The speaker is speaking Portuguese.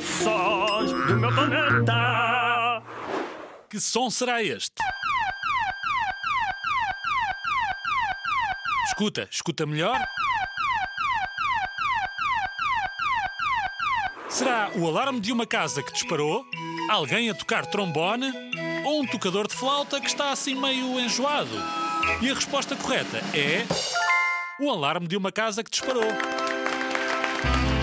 Sós do meu planeta. Que som será este? Escuta, escuta melhor. Será o alarme de uma casa que disparou? Alguém a tocar trombone? Ou um tocador de flauta que está assim meio enjoado? E a resposta correta é. O alarme de uma casa que disparou. Thank you.